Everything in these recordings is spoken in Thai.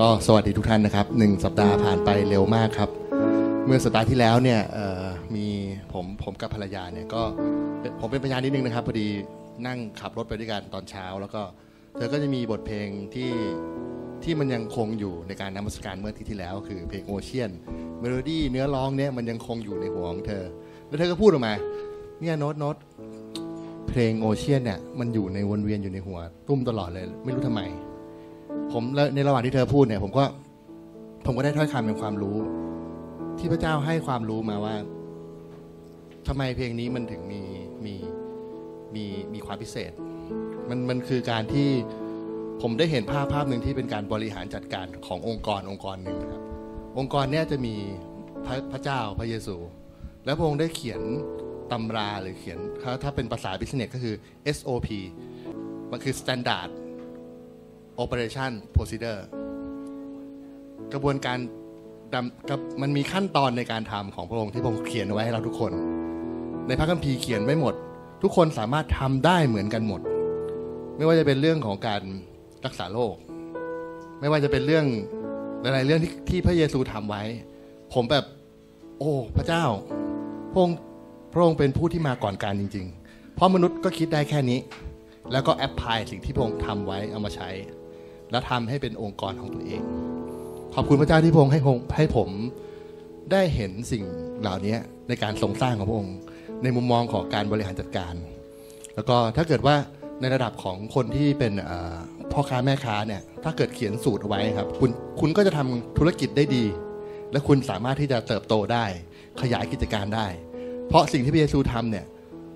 ก็สวัสดีทุกท่านนะครับหนึ่งสัปดาห์ผ่านไปเร็วมากครับ เมื่อสัปดาห์ที่แล้วเนี่ยมีผมผมกับภรรยาเนี่ยก็ผมเป็นพยานนิดนึงนะครับพอดีนั่งขับรถไปด้วยกันตอนเช้า แล้วก็เธอก็จะมีบทเพลงที่ที่มันยังคงอยู่ในการนมัสการเมื่อที่ที่แล้ว คือเพลง Ocean melody เนื้อร้องเนี่ยมันยังคงอยู่ในหัวของเธอ แล้วเธอก็พูดออกมาเนี่ยโน้ตโน้ตเพลง Ocean เนี่ยมันอยู่ในวนเวียนอยู่ในหัว ตุ้มตลอดเลย ไม่รู้ทำไม ผมในระหว่างที่เธอพูดเนี่ย ผมก็ผมก็ได้ถ้อยคำเป็นความรู้ ที่พระเจ้าให้ความรู้มาว่าทำไมเพลงนี้มันถึงมีมีมีมีความพิเศษ มันมันคือการที่ผมได้เห็นภาพภาพหนึ่งที่เป็นการบริหารจัดการขององค์กรองค์กรหนึ่งนะครับ องค์กรเนี้ยจะมีพระพระเจ้าพระเยซู แล้วพระองค์ได้เขียนตำราหรือเขียนถ้าถ้าเป็นภาษาบิสเนสก็คือ SOP มันคือ Standard Operation Procedure กระบวนการดำกับมันมีขั้นตอนในการทำของพระองค์ที่พระองค์เขียนเอาไว้ให้เราทุกคน ในพระคัมภีร์เขียนไว้หมด ทุกคนสามารถทำได้เหมือนกันหมด ไม่ว่าจะเป็นเรื่องของการรักษาโรคไม่ว่าจะเป็นเรื่องหลายๆเรื่องที่ที่พระเยซูทำไว้ ผมแบบ โอ้ พระเจ้า พระองค์พระองค์เป็นผู้ที่มาก่อนการจริง ๆ เพราะมนุษย์ก็คิดได้แค่นี้ แล้วก็แอพพลายสิ่งที่พระองค์ทำไว้เอามาใช้ แล้วทำให้เป็นองค์กรของตัวเอง ขอบคุณพระเจ้าที่พระองค์ให้ผมให้ผมได้เห็นสิ่งเหล่านี้ในการทรงสร้างของพระองค์ ในมุมมองของการบริหารจัดการ แล้วก็ถ้าเกิดว่าในระดับของคนที่เป็นพ่อค้าแม่ค้าเนี่ยถ้าเกิดเขียนสูตรเอาไว้ครับ คุณคุณก็จะทำธุรกิจได้ดี และคุณสามารถที่จะเติบโตได้ ขยายกิจการได้ เพราะสิ่งที่พระเยซูทำเนี่ย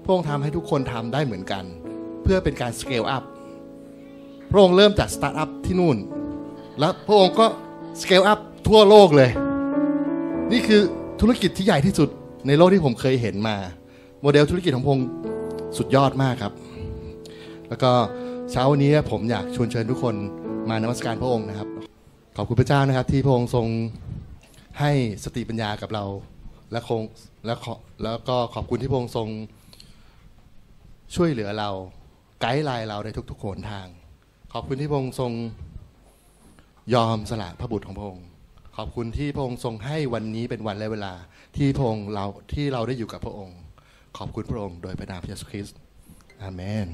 พระองค์ทำให้ทุกคนทำได้เหมือนกัน เพื่อเป็นการ scale up พระองค์เริ่มจากสตาร์ทอัพที่นู่น แล้วพระองค์ก็ scale up ทั่วโลกเลย นี่คือธุรกิจที่ใหญ่ที่สุดในโลกที่ผมเคยเห็นมา โมเดลธุรกิจของพระองค์สุดยอดมากครับ แล้วก็เช้าวันนี้ผมอยากชวนเชิญทุกคนมานมัสการพระองค์นะครับ ขอบคุณพระเจ้านะครับ ที่พระองค์ทรงให้สติปัญญากับเรา และคงและขอแล้วก็ขอบคุณที่พระองค์ทรงช่วยเหลือเราไกด์ไลน์เราในทุกๆโขนทาง ขอบคุณที่พระองค์ทรงยอมสละพระบุตรของพระองค์ ขอบคุณที่พระองค์ทรงให้วันนี้เป็นวันและเวลา ที่พระองค์เราที่เราได้อยู่กับพระองค์ ขอบคุณพระองค์โดยพระนามพระเยซูคริสต์อาเมน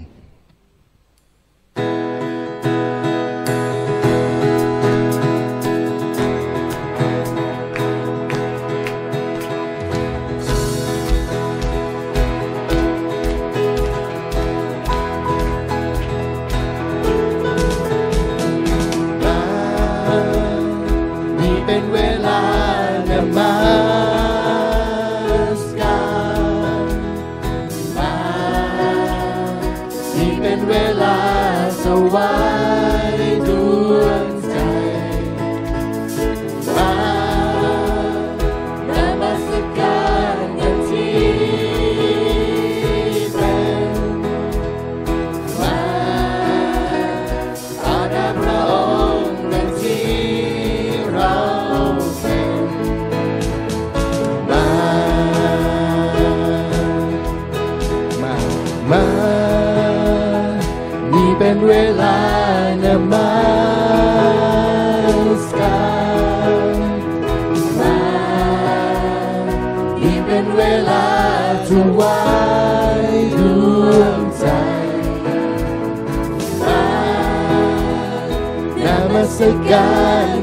นี่เป็นเวลาถวายดวงใจมานมัสการ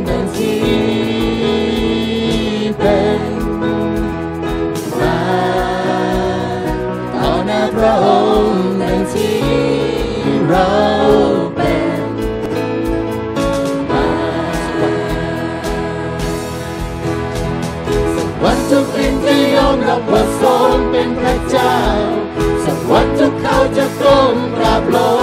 จะ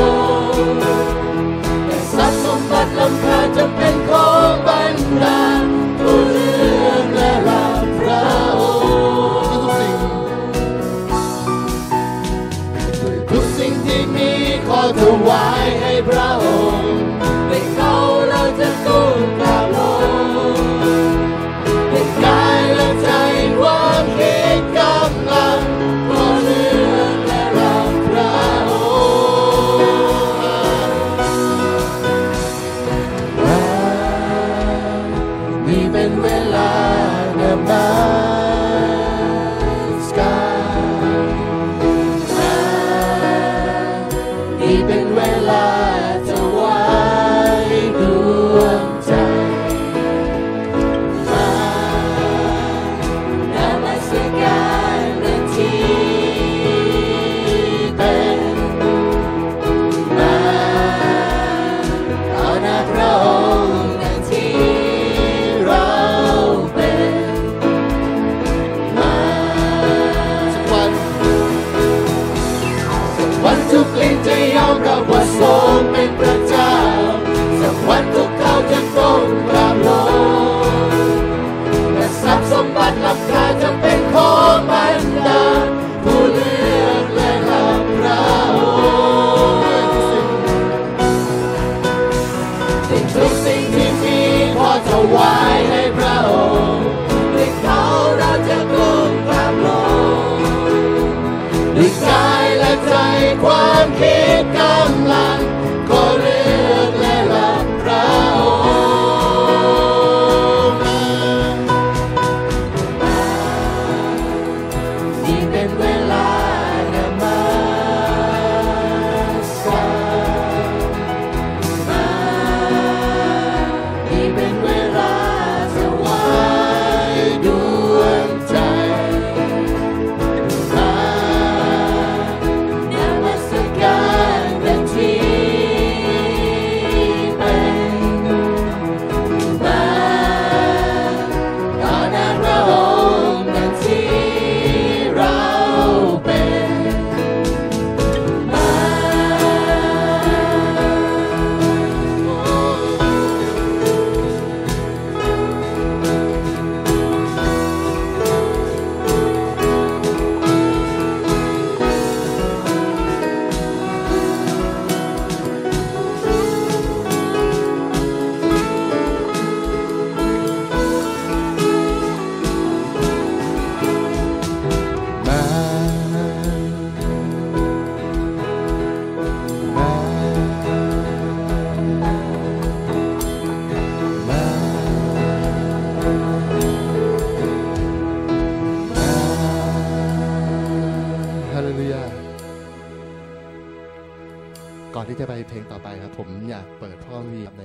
ก่อนที่จะไปเพลงต่อไปครับ ผมอยากเปิดพ่อวีใน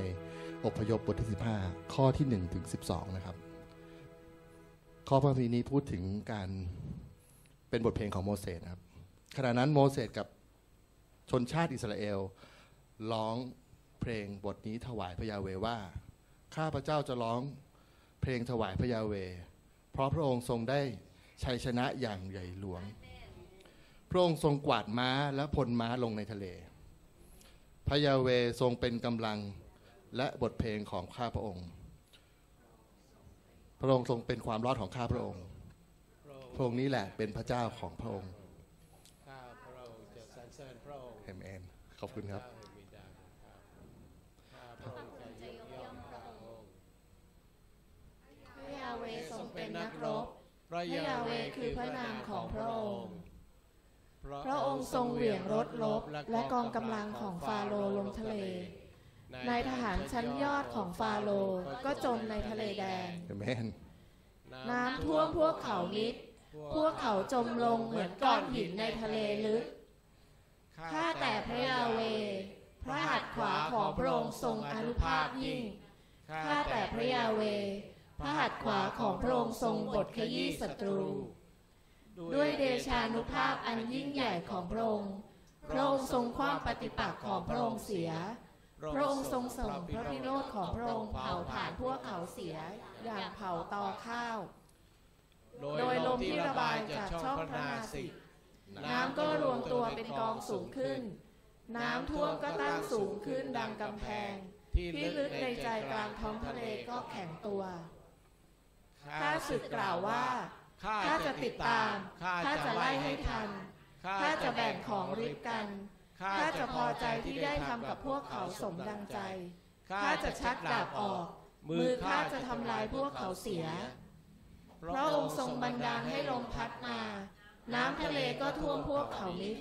อพยพบทที่ 15 ข้อที่1ถึง12 นะครับ ข้อพระพีนี้พูดถึงการเป็นบทเพลงของโมเสสครับ ขณะนั้นโมเสสกับชนชาติอิสราเอลร้องเพลงบทนี้ถวายพระยาเวว่า ข้าพระเจ้าจะร้องเพลงถวายพระยาเว เพราะพระองค์ทรงได้ชัยชนะอย่างใหญ่หลวง พระองค์ทรงกวาดม้าและพลม้าลงในทะเล พระยาเวทรงเป็นกำลังและบทเพลงของข้าพระองค์ พระองค์ทรงเป็นความรอดของข้าพระองค์ พระองค์นี้แหละเป็นพระเจ้าของพระองค์ข้าพระองค์จะสรรเสริญพระองค์เอเมนขอบคุณครับพระบิดาครับข้าพระองค์จะยกย่องพระองค์พระยาเวทรงเป็นนักรบพระพระยาเวคือพระนามของพระองค์ พระพระองค์ทรงเหวี่ยงรถรบและกองกำลังของฟาโรห์ลงทะเลนายทหารชั้นยอดของฟาโรห์ก็จมในทะเลแดงเอเมนน้ำท่วมพวกเขามิดพวกเขาจมลงเหมือนก้อนหินในทะเลลึก ข้าแต่พระยาเว พระหัตถ์ขวาของพระองค์ทรงอานุภาพยิ่ง ข้าแต่พระยาเว พระหัตถ์ขวาของพระองค์ทรงบทขยี้ศัตรู ด้วยเดชานุภาพอันยิ่งใหญ่ของพระองค์พระองค์ทรงคว้าปฏิปักษ์ของพระองค์เสีย พระองค์ทรงส่งพระพิโรธของพระองค์เผาผลาญพวกเขาเสียอย่างเผาตอข้าว โดยลมที่ระบายจากช่องพระนาสิกน้ำก็รวมตัวเป็นกองสูงขึ้น น้ำท่วมก็ตั้งสูงขึ้นดังกำแพง ที่ลึกในใจกลางท้องทะเลก็แข็งตัว ข้าศึกกล่าวว่า ข้าจะติดตาม ข้าจะไล่ให้ทัน ข้าจะแบ่งของริบกัน ข้าจะพอใจที่ได้ทำกับพวกเขาสมดังใจ ข้าจะชักดาบออก มือข้าจะทำลายพวกเขาเสีย พระองค์ทรงบันดาลให้ลมพัดมา น้ำทะเลก็ท่วมพวกเขามิด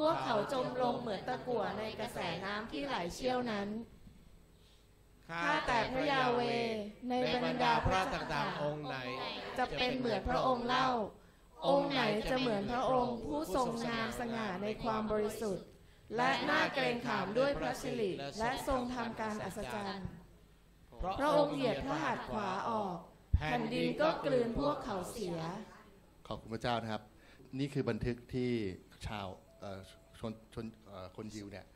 พวกเขาจมลงเหมือนตะกั่วในกระแสน้ำที่ไหลเชี่ยวนั้น ข้าแต่พระยาเว ในบรรดาพระต่างๆองค์ไหน จะเป็นเหมือนพระองค์เล่า องค์ไหนจะเหมือนพระองค์ผู้ทรงงามสง่าในความบริสุทธิ์ และน่าเกรงขามด้วยพระสิริและทรงทำการอัศจรรย์พระองค์เหยียดพระหัตถ์ขวาออก แผ่นดินก็กลืนพวกเขาเสีย ขอบคุณพระเจ้านะครับ นี่คือบันทึกที่ชาวชนชนคนยิวเนี่ย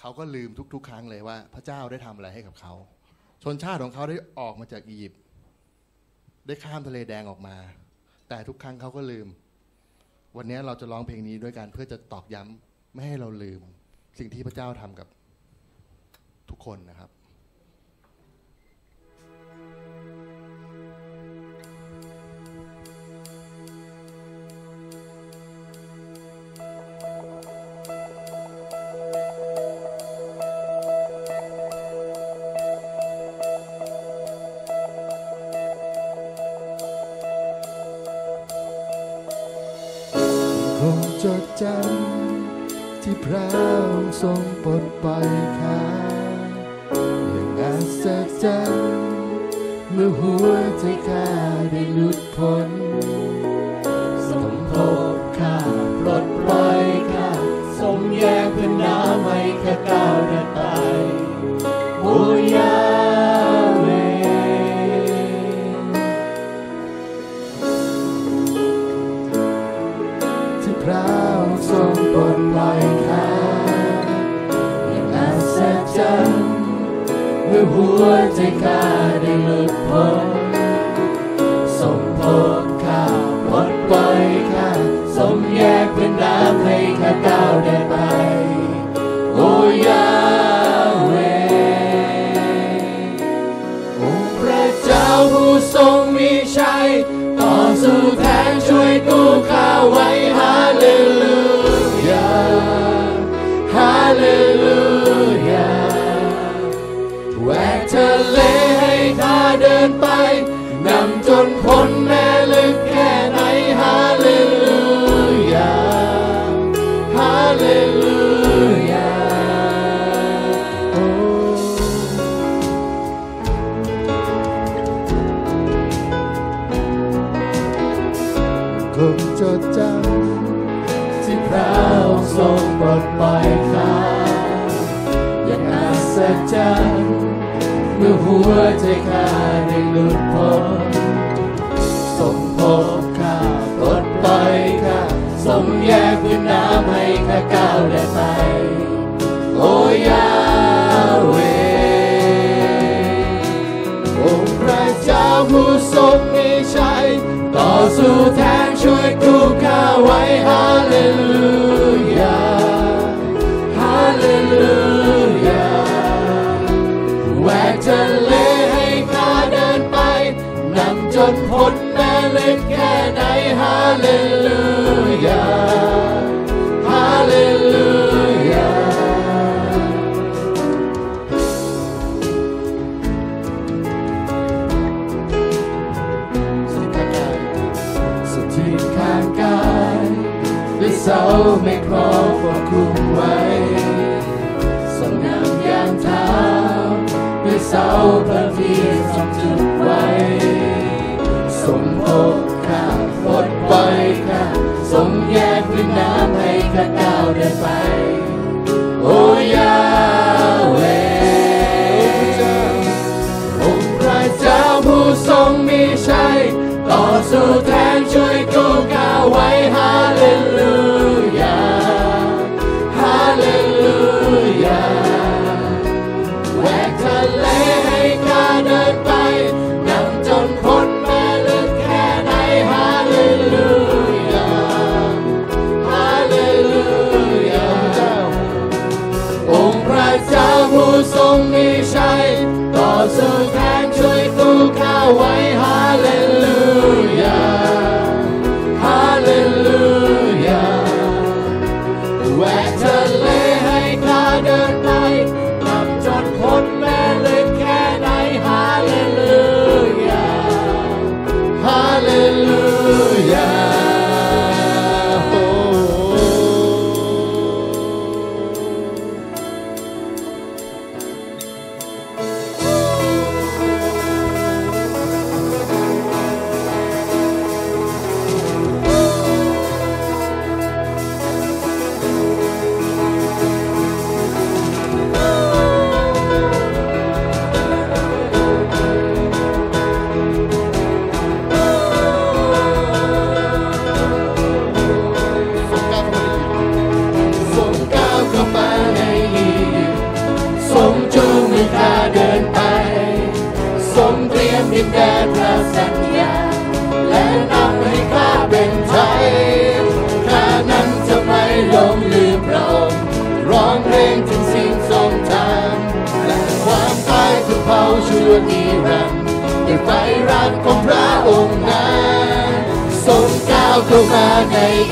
เขาก็ลืมทุก ๆ ครั้งเลยว่าพระเจ้าได้ทำอะไรให้กับเขา ชนชาติของเขาได้ออกมาจากอียิปต์ได้ข้ามทะเลแดงออกมา แต่ทุกครั้งเขาก็ลืม วันนี้เราจะร้องเพลงนี้ด้วยกันเพื่อจะตอกย้ำไม่ให้เราลืม สิ่งที่พระเจ้าทำกับทุกคนนะครับ ใจ ที่พระองค์ทรงปลดปล่อยข้าอย่างอัศจรรย์เมื่อหัวใจข้าได้หลุดพ้นสมโพธข้าปลดปล่อยข้าทรงแยกเพื่อน้ำให้ข้าก้าวได้ไปโอ้ย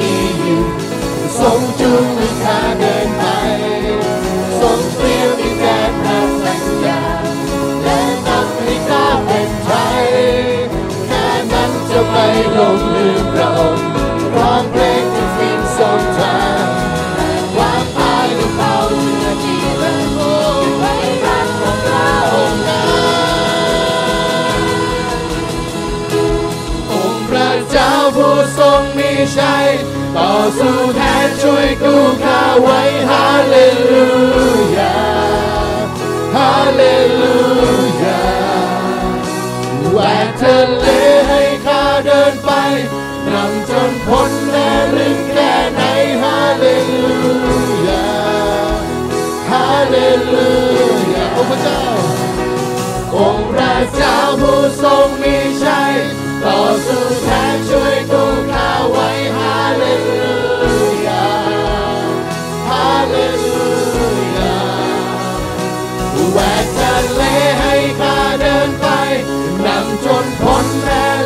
ดีอยู่ทรงจูงมือข้าเดินไปทรงเปลี่ยมดินแต่พระสัญญาและนำให้ข้าเป็นไทยแค่นั้นจะไม่หลงลืมเรา ช้ต่อสู้แทนช่วยกู้ข้าไว้ฮาเลลูยาฮาเลลูยาแหวกทะเลให้ข้าเดินไปนำจนพ้นแม่รึงแค่ไหนฮาเลลูยาฮาเลลูยาองค์พระเจ้าองค์พระเจ้าผู้ทรงมีชัย ต่อสู้แทนช่วยกู้ข้าไว้ฮาเลลูยาฮาเลลูยาแหวกทะเลให้ข้าเดินไปนำจนพ้นแม่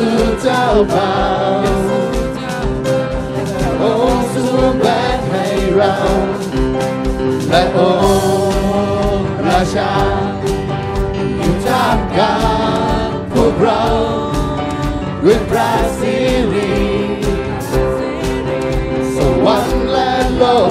mistletoe bound. Horses were black hay round. Let old Russia, Utah God for brown with brassy So one let low.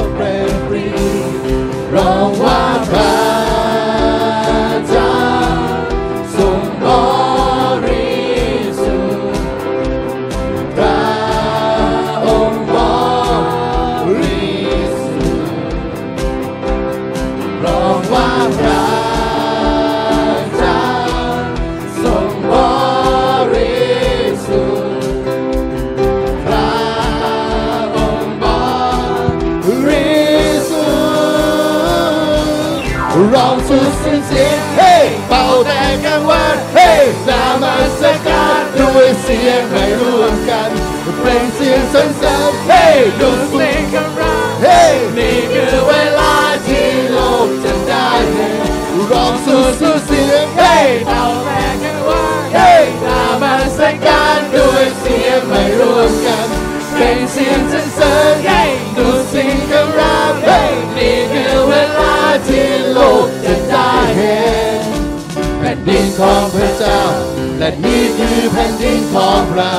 ดูสิ่งข้างรักนี่คือเวลาที่โลกจะได้เห็นร้องสู้สู้เสียงเฮ้เต่าแรงกันว่าเฮ้ตามาสักการด้วยเสียงไม่รวมกันเป็นเสียงฉันเสริญเฮ้ดูสิ่งข้รักเฮ้นี่คือเวลาที่โลกจะได้เห็นแผ่นดินของพระเจ้าและนี่คือแผ่นดินของเรา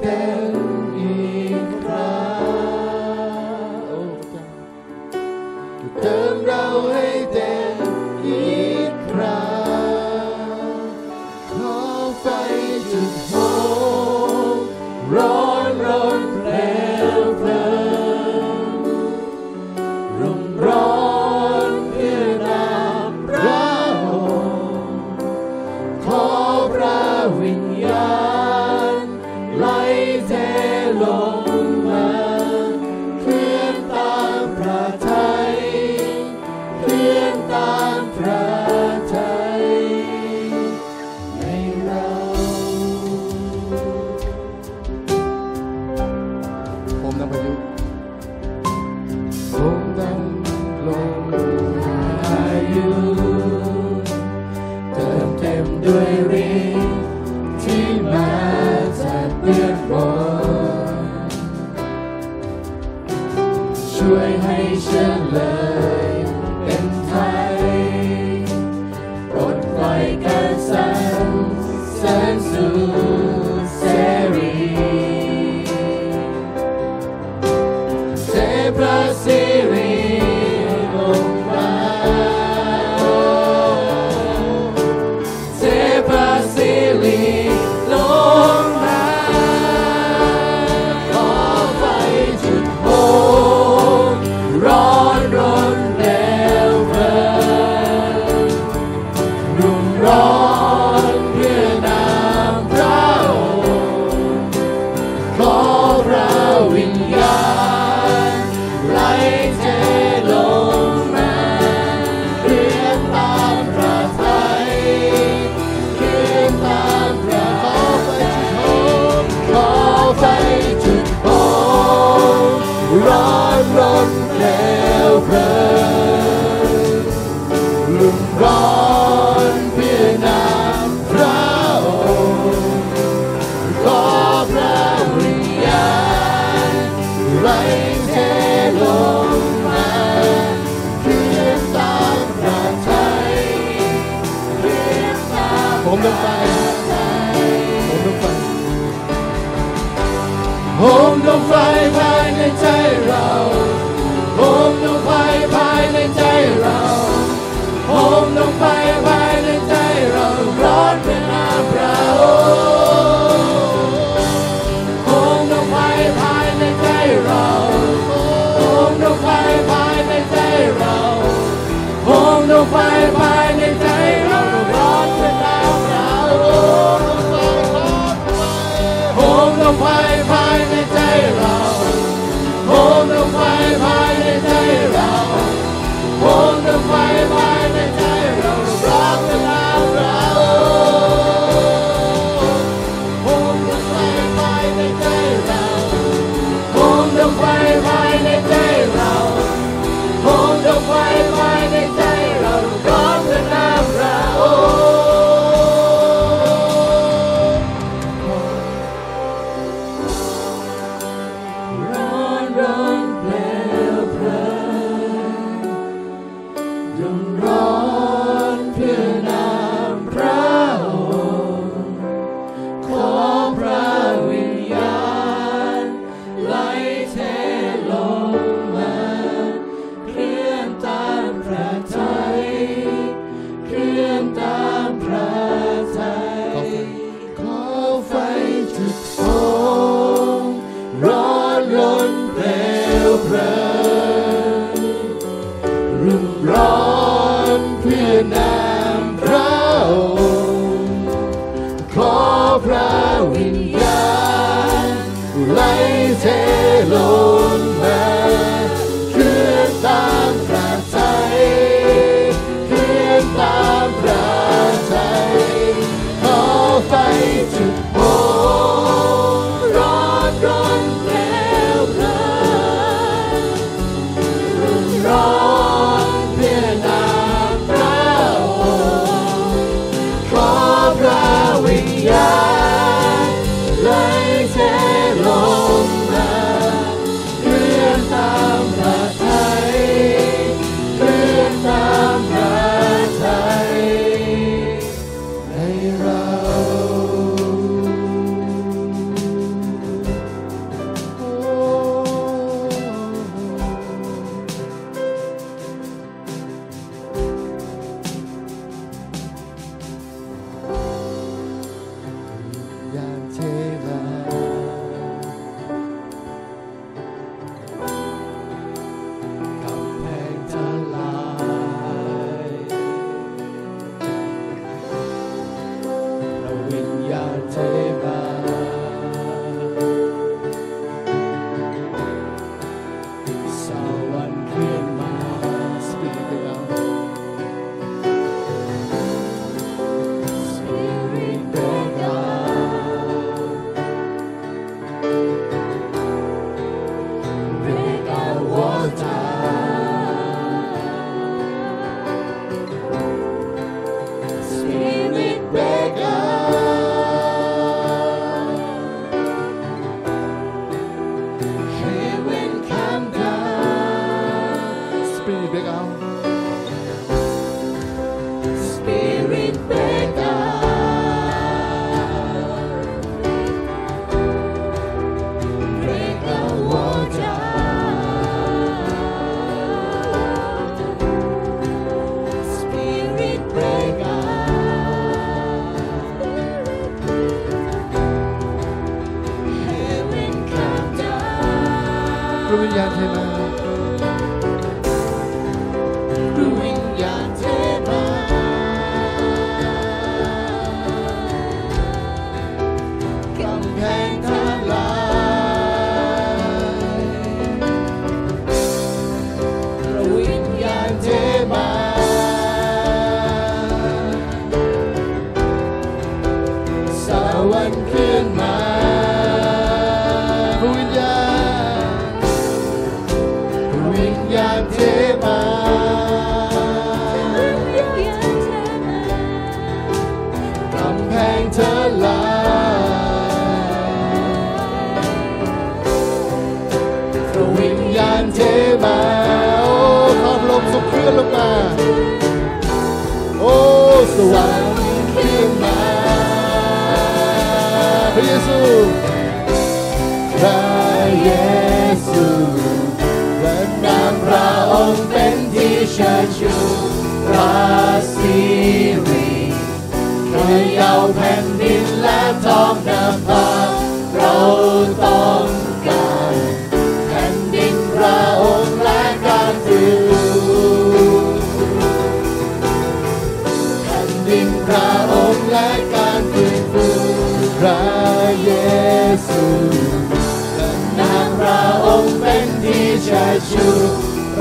ใ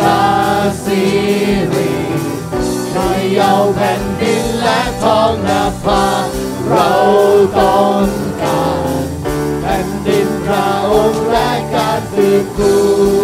ราศีรีเขย่าแผ่นดินและท้องนาภาเราต้องการ แผ่นดินพระองค์และการฟื้นฟู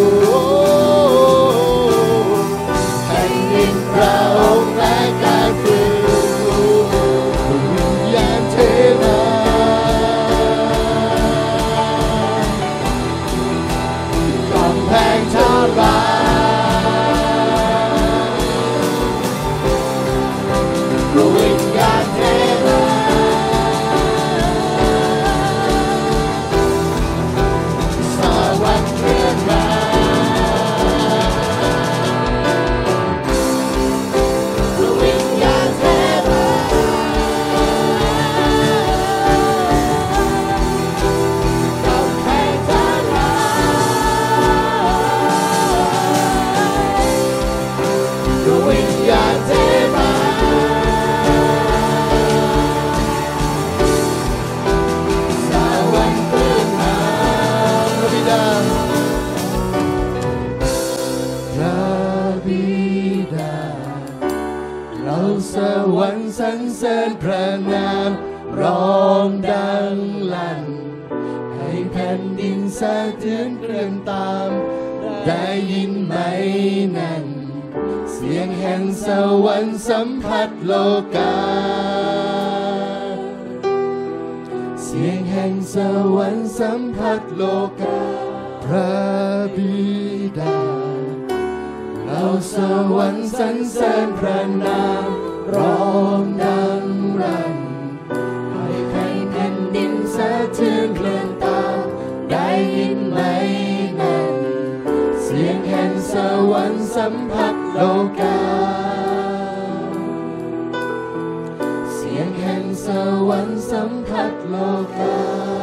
ได้ยินไหมนั่น เสียงแห่งสวรรค์สัมผัสโลกา เสียงแห่งสวรรค์สัมผัสโลกา พระบิดา เราสวรรค์สรรเสริญพระนามร้องดังรันให้แผ่นดินสะเทือนเคลื่อนตามได้ยินไหม สวรรค์สัมผัสโลกา เสียงแห่งสวรรค์สัมผัสโลกา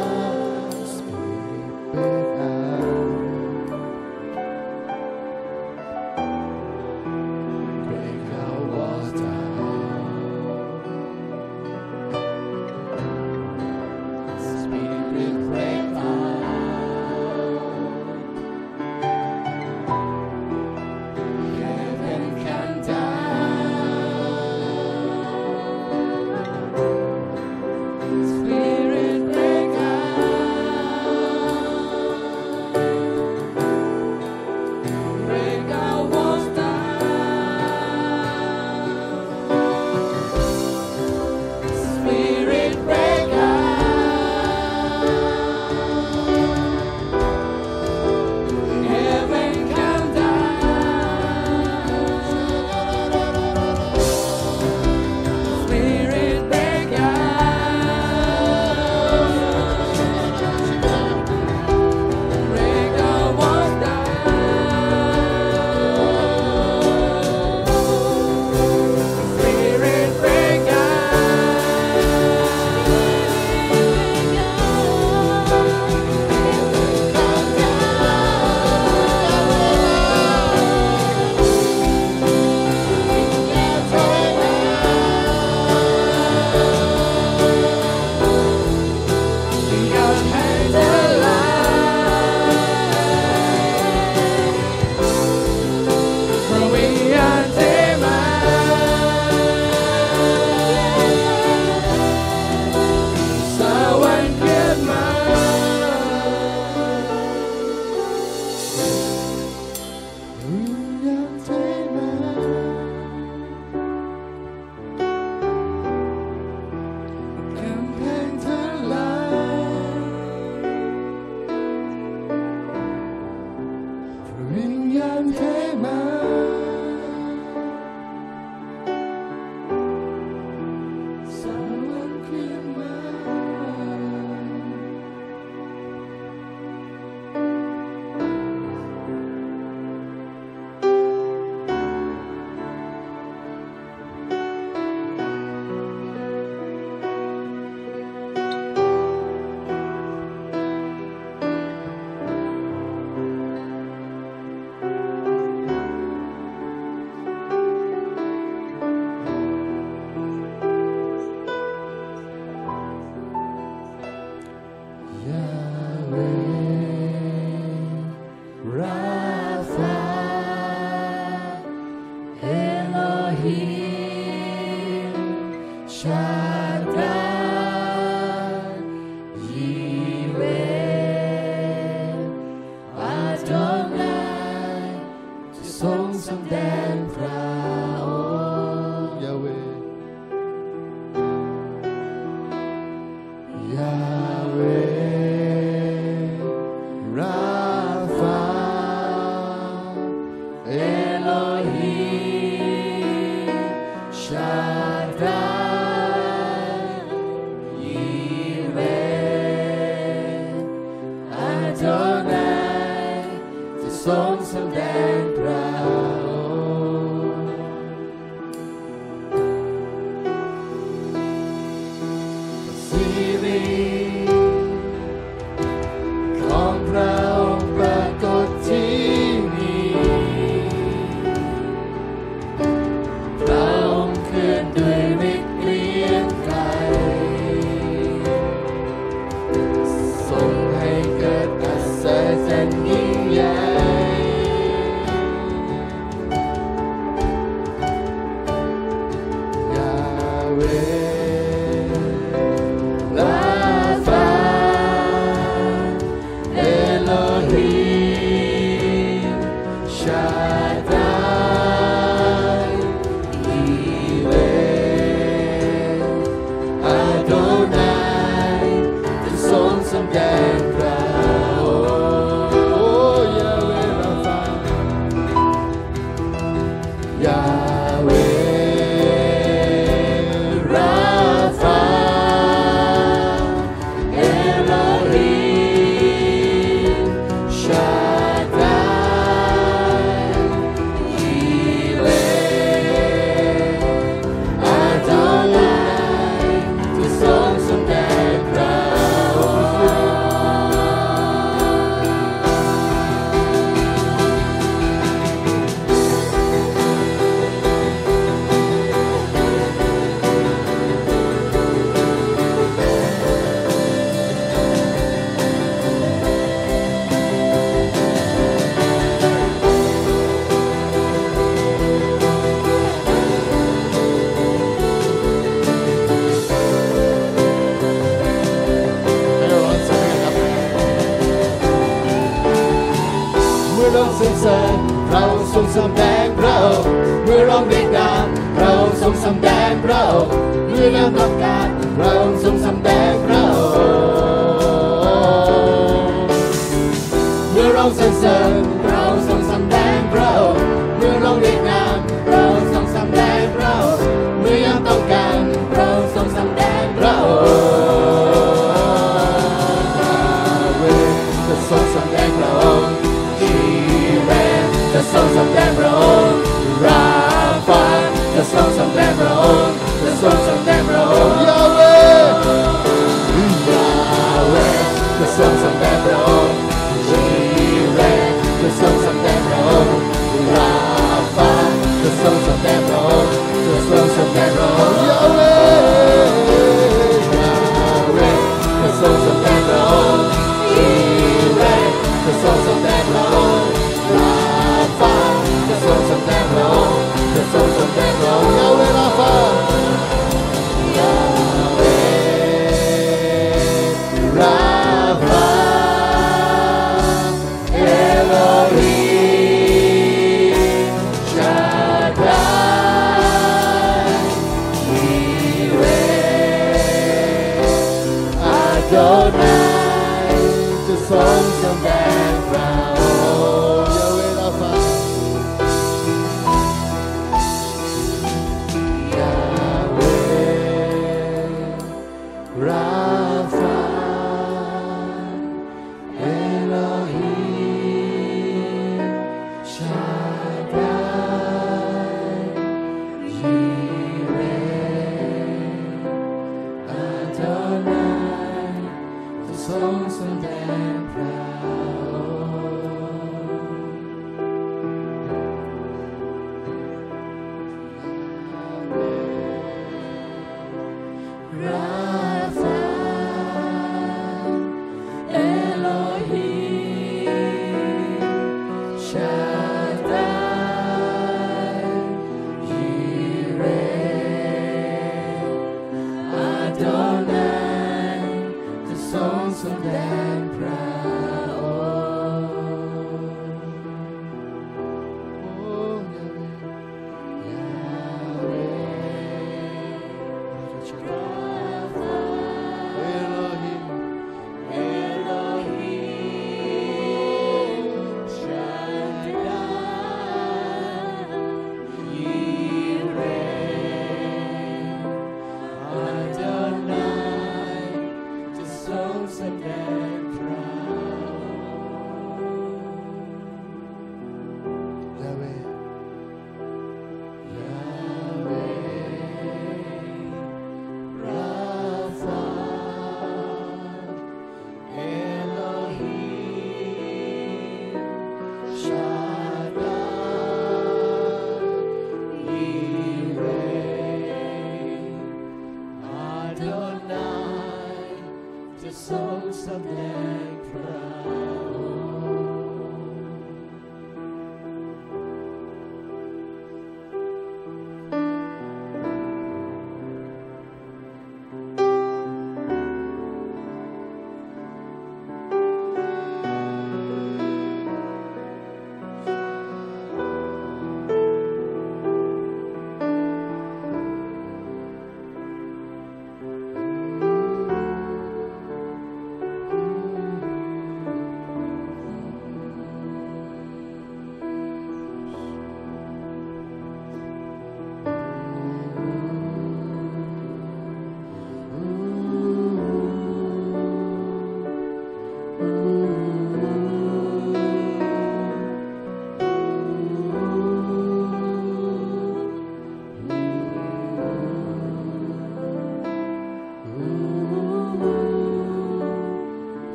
อาโดนัย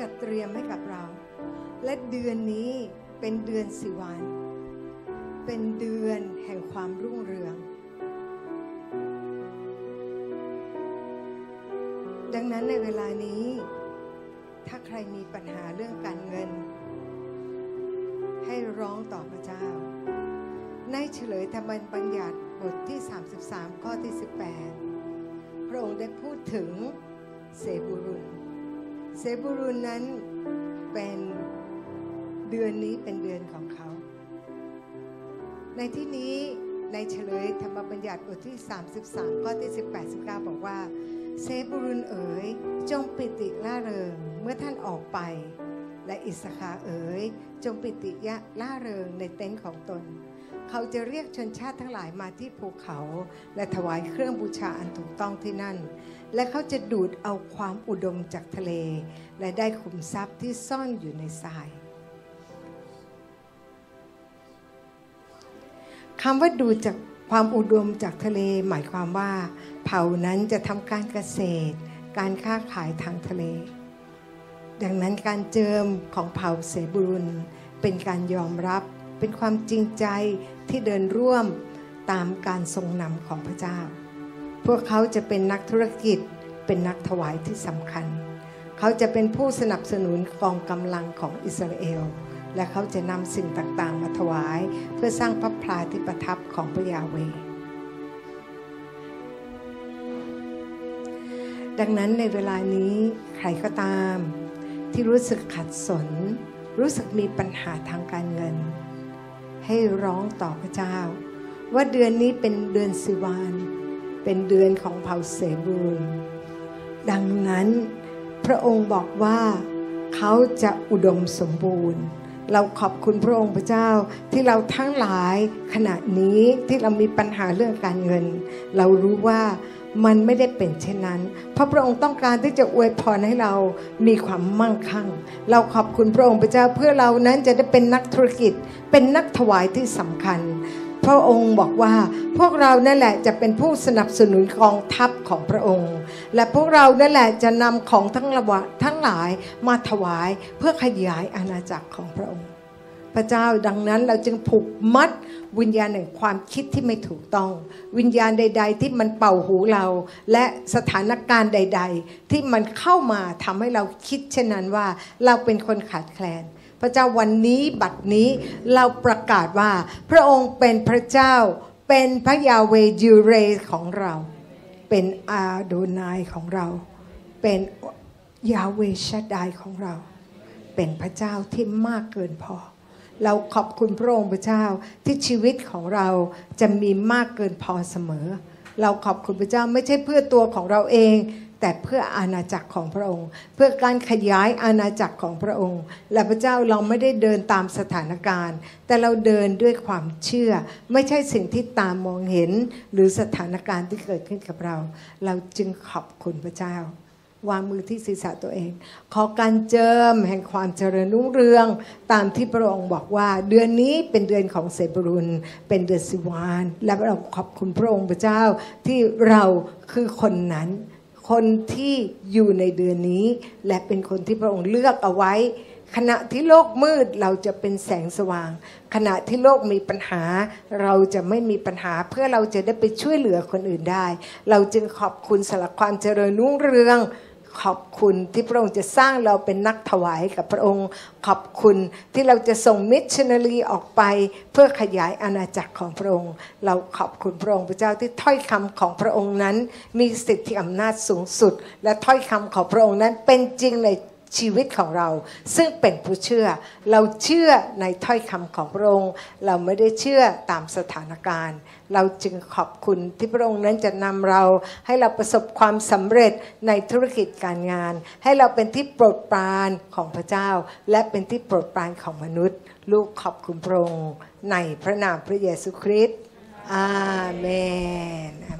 จัดเตรียมให้กับเรา และเดือนนี้เป็นเดือนสิวันเป็นเดือนแห่งความรุ่งเรือง ดังนั้นในเวลานี้ ถ้าใครมีปัญหาเรื่องการเงิน ให้ร้องต่อพระเจ้า ในเฉลยธรรมบัญญัติบทที่ 33 ข้อที่ 18 พระองค์ได้พูดถึงเซบูรุน เซบูรุนนั้นเป็นเดือนนี้เป็นเดือนของเขา ในที่นี้ในเฉลยธรรมบัญญัติบทที่ 33 ข้อที่ 18 19 บอกว่า เซบูรุนเอ๋ยจงปิติล่าเริงเมื่อท่านออกไป และอิสคาเอ๋ยจงปิติยะล่าเริงในเต็นท์ของตน เขาจะเรียกชนชาติทั้งหลายมาที่ภูเขา และถวายเครื่องบูชาอันถูกต้องที่นั่น และเขาจะดูดเอาความอุดมจากทะเล และได้ขุมทรัพย์ที่ซ่อนอยู่ในทรายคำว่าดูดจากความอุดมจากทะเลหมายความว่า เผ่านั้นจะทำการเกษตร การค้าขายทางทะเล ดังนั้นการเจิมของเผ่าเสบุรุนเป็นการยอมรับเป็นความจริงใจ ที่เดินร่วมตามการทรงนำของพระเจ้า พวกเขาจะเป็นนักธุรกิจ เป็นนักถวายที่สำคัญ เขาจะเป็นผู้สนับสนุนกองกำลังของอิสราเอล และเขาจะนำสิ่งต่างๆ มาถวาย เพื่อสร้างพระพลาที่ประทับของพระยาเว ดังนั้นในเวลานี้ใครก็ตาม ที่รู้สึกขัดสน รู้สึกมีปัญหาทางการเงิน ให้ร้องต่อพระเจ้า ว่าเดือนนี้เป็นเดือนสิวานเป็นเดือนของเผ่าเสบูลดังนั้นพระองค์บอกว่าเขาจะอุดมสมบูรณ์ เราขอบคุณพระองค์พระเจ้าที่เราทั้งหลายขณะนี้ที่เรามีปัญหาเรื่องการเงิน เรารู้ว่า มันไม่ได้เป็นเช่นนั้น เพราะพระองค์ต้องการที่จะอวยพรให้เรามีความมั่งคั่ง เราขอบคุณพระองค์พระเจ้าเพื่อเรานั้นจะได้เป็นนักธุรกิจ เป็นนักถวายที่สำคัญ พระองค์บอกว่าพวกเรานั่นแหละจะเป็นผู้สนับสนุนกองทัพของพระองค์ และพวกเรานั่นแหละจะนำของทั้งระวะทั้งหลายมาถวายเพื่อขยายอาณาจักรของพระองค์ พระเจ้าดังนั้นเราจึงผูกมัดวิญญาณแห่งความคิดที่ไม่ถูกต้อง วิญญาณใด ๆ ที่มันเป่าหูเรา และสถานการณ์ใด ๆ ที่มันเข้ามาทำให้เราคิดเช่นนั้นว่าเราเป็นคนขาดแคลน พระเจ้าวันนี้บัดนี้เราประกาศว่า พระองค์เป็นพระเจ้าเป็นพระยาเวยูเรของเรา เป็นอาโดนายของเรา เป็นยาเวชดายของเรา เป็นพระเจ้าที่มากเกินพอ เราขอบคุณพระองค์พระเจ้าที่ชีวิตของเราจะมีมากเกินพอเสมอ เราขอบคุณพระเจ้าไม่ใช่เพื่อตัวของเราเอง แต่เพื่ออาณาจักรของพระองค์ เพื่อการขยายอาณาจักรของพระองค์ และพระเจ้าเราไม่ได้เดินตามสถานการณ์ แต่เราเดินด้วยความเชื่อ ไม่ใช่สิ่งที่ตามมองเห็น หรือสถานการณ์ที่เกิดขึ้นกับเรา เราจึงขอบคุณพระเจ้า วางมือที่ศีรษะตัวเอง ขอการเจิมแห่งความเจริญรุ่งเรือง ตามที่พระองค์บอกว่า เดือนนี้เป็นเดือนของเซบรุนเป็นเดือนสิวาน และเราขอบคุณพระองค์พระเจ้าที่เราคือคนนั้น คนที่อยู่ในเดือนนี้ และเป็นคนที่พระองค์เลือกเอาไว้ ขณะที่โลกมืดเราจะเป็นแสงสว่าง ขณะที่โลกมีปัญหา เราจะไม่มีปัญหาเพื่อเราจะได้ไปช่วยเหลือคนอื่นได้ เราจึงขอบคุณสำหรับความเจริญรุ่งเรือง ขอบคุณที่พระองค์จะสร้างเราเป็นนักถวายกับพระองค์ ขอบคุณที่เราจะส่งมิชชันนารีออกไป เพื่อขยายอาณาจักรของพระองค์ เราขอบคุณพระองค์พระเจ้าที่ถ้อยคำของพระองค์นั้น มีสิทธิอำนาจสูงสุด และถ้อยคำของพระองค์นั้นเป็นจริงในชีวิตของเรา ซึ่งเป็นผู้เชื่อ เราเชื่อในถ้อยคำของพระองค์ เราไม่ได้เชื่อตามสถานการณ์ เราจึงขอบคุณที่พระองค์นั้นจะนำเราให้เราประสบความสำเร็จในธุรกิจการงาน ให้เราเป็นที่โปรดปรานของพระเจ้า และเป็นที่โปรดปรานของมนุษย์ ลูกขอบคุณพระองค์ในพระนามพระเยซูคริสต์อาเมน